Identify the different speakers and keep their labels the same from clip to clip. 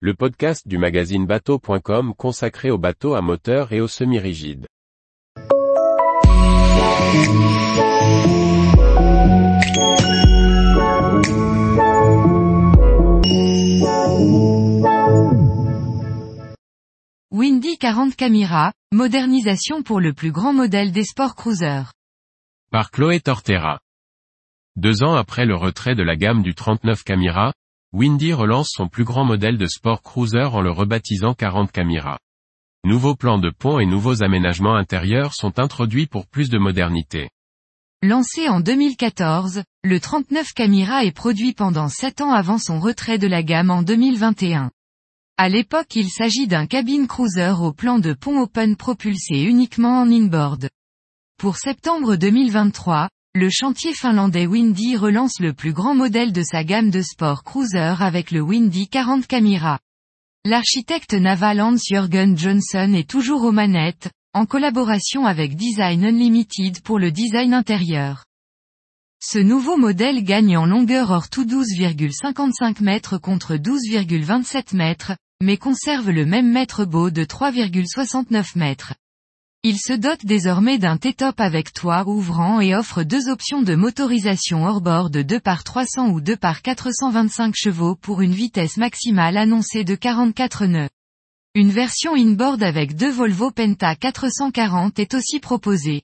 Speaker 1: le podcast du magazine bateau.com consacré aux bateaux à moteur et aux semi-rigides.
Speaker 2: Windy 40 Camira, modernisation pour le plus grand modèle des sport cruisers.
Speaker 1: Par Chloé Tortera. Deux ans après le retrait de la gamme du 39 Camira, Windy relance son plus grand modèle de sport cruiser en le rebaptisant 40 Camira. Nouveaux plans de pont et nouveaux aménagements intérieurs sont introduits pour plus de modernité.
Speaker 2: Lancé en 2014, le 39 Camira est produit pendant 7 ans avant son retrait de la gamme en 2021. À l'époque il s'agit d'un cabine cruiser au plan de pont open propulsé uniquement en inboard. Pour septembre 2023, le chantier finlandais Windy relance le plus grand modèle de sa gamme de sport cruiser avec le Windy 40 Camira. L'architecte naval Hans-Jürgen Johnson est toujours aux manettes, en collaboration avec Design Unlimited pour le design intérieur. Ce nouveau modèle gagne en longueur hors tout 12,55 mètres contre 12,27 mètres, mais conserve le même mètre beau de 3,69 mètres. Il se dote désormais d'un T-top avec toit ouvrant et offre deux options de motorisation hors-bord de 2 par 300 ou 2 par 425 chevaux pour une vitesse maximale annoncée de 44 nœuds. Une version inboard avec deux Volvo Penta 440 est aussi proposée.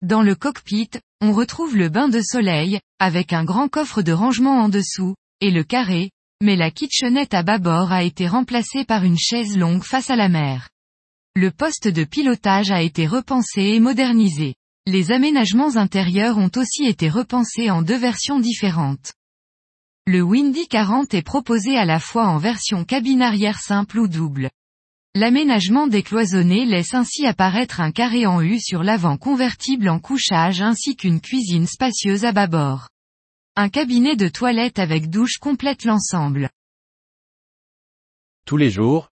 Speaker 2: Dans le cockpit, on retrouve le bain de soleil, avec un grand coffre de rangement en dessous, et le carré, mais la kitchenette à bâbord a été remplacée par une chaise longue face à la mer. Le poste de pilotage a été repensé et modernisé. Les aménagements intérieurs ont aussi été repensés en deux versions différentes. Le Windy 40 est proposé à la fois en version cabine arrière simple ou double. L'aménagement décloisonné laisse ainsi apparaître un carré en U sur l'avant convertible en couchage ainsi qu'une cuisine spacieuse à bâbord. Un cabinet de toilette avec douche complète l'ensemble.
Speaker 1: Tous les jours,